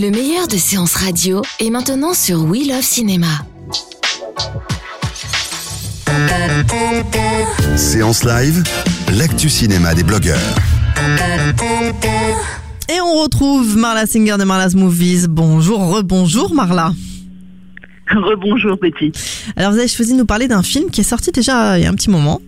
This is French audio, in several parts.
Le meilleur de séances radio est maintenant sur We Love Cinéma. Séance live, l'actu cinéma des blogueurs. Et on retrouve Marla Singer de Marla's Movies. Bonjour, rebonjour Marla. Rebonjour Betty. Alors vous avez choisi de nous parler d'un film qui est sorti déjà il y a un petit moment.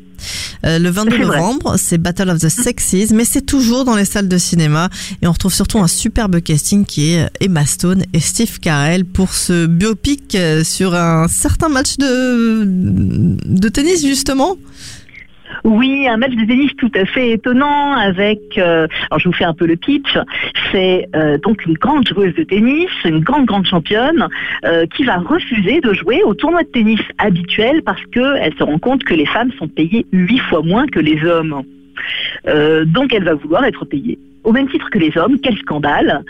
Euh, le 22 C'est vrai. novembre, c'est Battle of the Sexes, mais c'est toujours dans les salles de cinéma et on retrouve surtout un superbe casting qui est Emma Stone et Steve Carell pour ce biopic euh, sur un certain match de, de tennis justement. Oui, un match de tennis tout à fait étonnant avec, euh, alors je vous fais un peu le pitch, c'est euh, donc une grande joueuse de tennis, une grande grande championne, euh, qui va refuser de jouer au tournoi de tennis habituel parce qu'elle se rend compte que les femmes sont payées huit fois moins que les hommes. Donc elle va vouloir être payée au même titre que les hommes, quel scandale,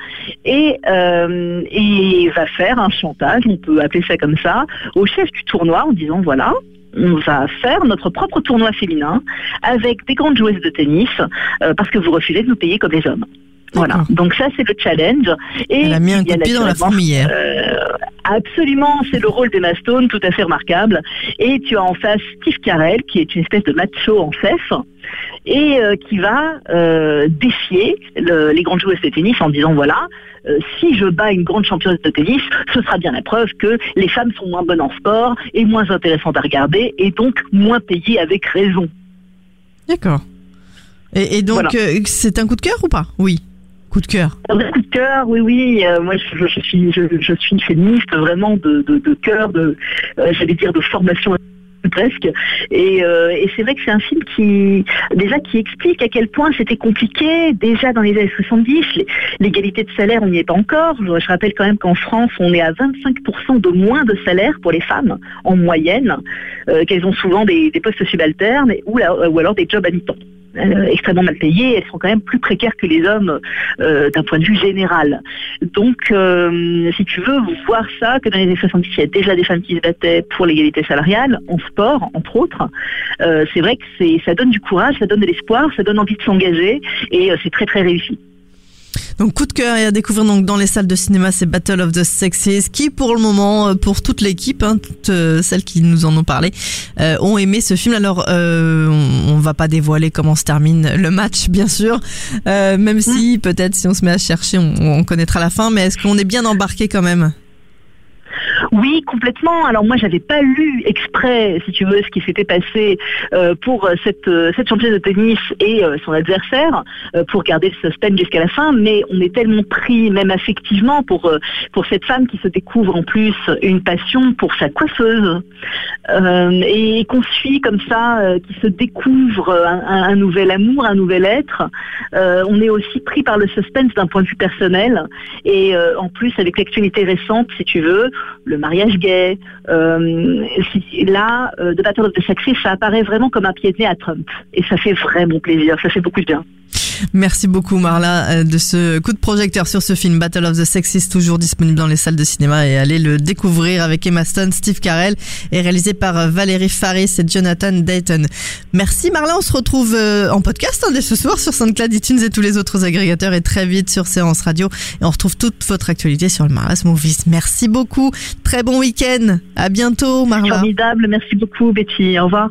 et, et va faire un chantage, on peut appeler ça comme ça, au chef du tournoi en disant voilà, on va faire notre propre tournoi féminin avec des grandes joueuses de tennis euh, parce que vous refusez de nous payer comme les hommes. Voilà, donc ça c'est le challenge. Et Elle a mis un coup de pied dans la fourmilière. euh, absolument, c'est le rôle d'Emma Stone, tout à fait remarquable. Et tu as en face Steve Carell, qui est une espèce de macho en chef, et euh, qui va euh, défier le- les grandes joueuses de tennis en disant voilà, euh, si je bats une grande championne de tennis, ce sera bien la preuve que les femmes sont moins bonnes en sport et moins intéressantes à regarder et donc moins payées avec raison. D'accord. Et, et donc Voilà. c'est un coup de cœur ou pas? Oui, coup de cœur. Un coup de cœur, oui, oui. euh, moi, je, je suis, je, je suis une féministe vraiment de, de, de cœur, de, euh, j'allais dire de formation presque. Et, euh, et c'est vrai que c'est un film qui, déjà, qui explique à quel point c'était compliqué. Déjà dans les années 70, les- l'égalité de salaire, on n'y est pas encore. Je, rappelle quand même qu'en France, on est à 25% de moins de salaire pour les femmes en moyenne, euh, qu'elles ont souvent des, postes subalternes ou, ou alors des jobs à mi-temps. Euh, extrêmement mal payées, elles sont quand même plus précaires que les hommes euh, d'un point de vue général. Donc, euh, si tu veux voir ça, que dans les années 70, il y a déjà des femmes qui se battaient pour l'égalité salariale, en sport, entre autres, c'est vrai que ça donne du courage, ça donne de l'espoir, ça donne envie de s'engager, et c'est très très réussi. Donc coup de cœur et à découvrir donc dans les salles de cinéma, c'est Battle of the Sexes qui pour le moment, euh, pour toute l'équipe, hein, toutes euh, celles qui nous en ont parlé, euh, ont aimé ce film. Alors euh, on, on va pas dévoiler comment se termine le match, bien sûr, euh, même si peut-être si on se met à chercher, on, on connaîtra la fin. Mais est-ce qu'on est bien embarqué quand même? Oui, complètement. Alors moi, j'avais pas lu exprès, si tu veux, ce qui s'était passé euh, pour euh, cette, euh, cette championne de tennis et son adversaire, pour garder le suspense jusqu'à la fin. Mais on est tellement pris, même affectivement, pour pour cette femme qui se découvre en plus une passion pour sa coiffeuse et qu'on suit comme ça, qui se découvre un, un- nouvel amour, un nouvel être. On est aussi pris par le suspense d'un point de vue personnel et en plus avec l'actualité récente, si tu veux, le mariage gay. Euh, là, euh, The Battle of the Sexes, ça apparaît vraiment comme un pied de nez à Trump et ça fait vraiment plaisir, ça fait beaucoup de bien. Merci beaucoup Marla euh, de ce coup de projecteur sur ce film Battle of the Sexes, toujours disponible dans les salles de cinéma et allez le découvrir avec Emma Stone, Steve Carell et réalisé par euh, Valérie Faris et Jonathan Dayton. Merci Marla, on se retrouve euh, en podcast hein, dès ce soir sur SoundCloud, iTunes et tous les autres agrégateurs et très vite sur Séance Radio et on retrouve toute votre actualité sur le Marla's Movies. Merci beaucoup, très bon week-end, à bientôt Marla. Formidable, merci beaucoup Betty, au revoir.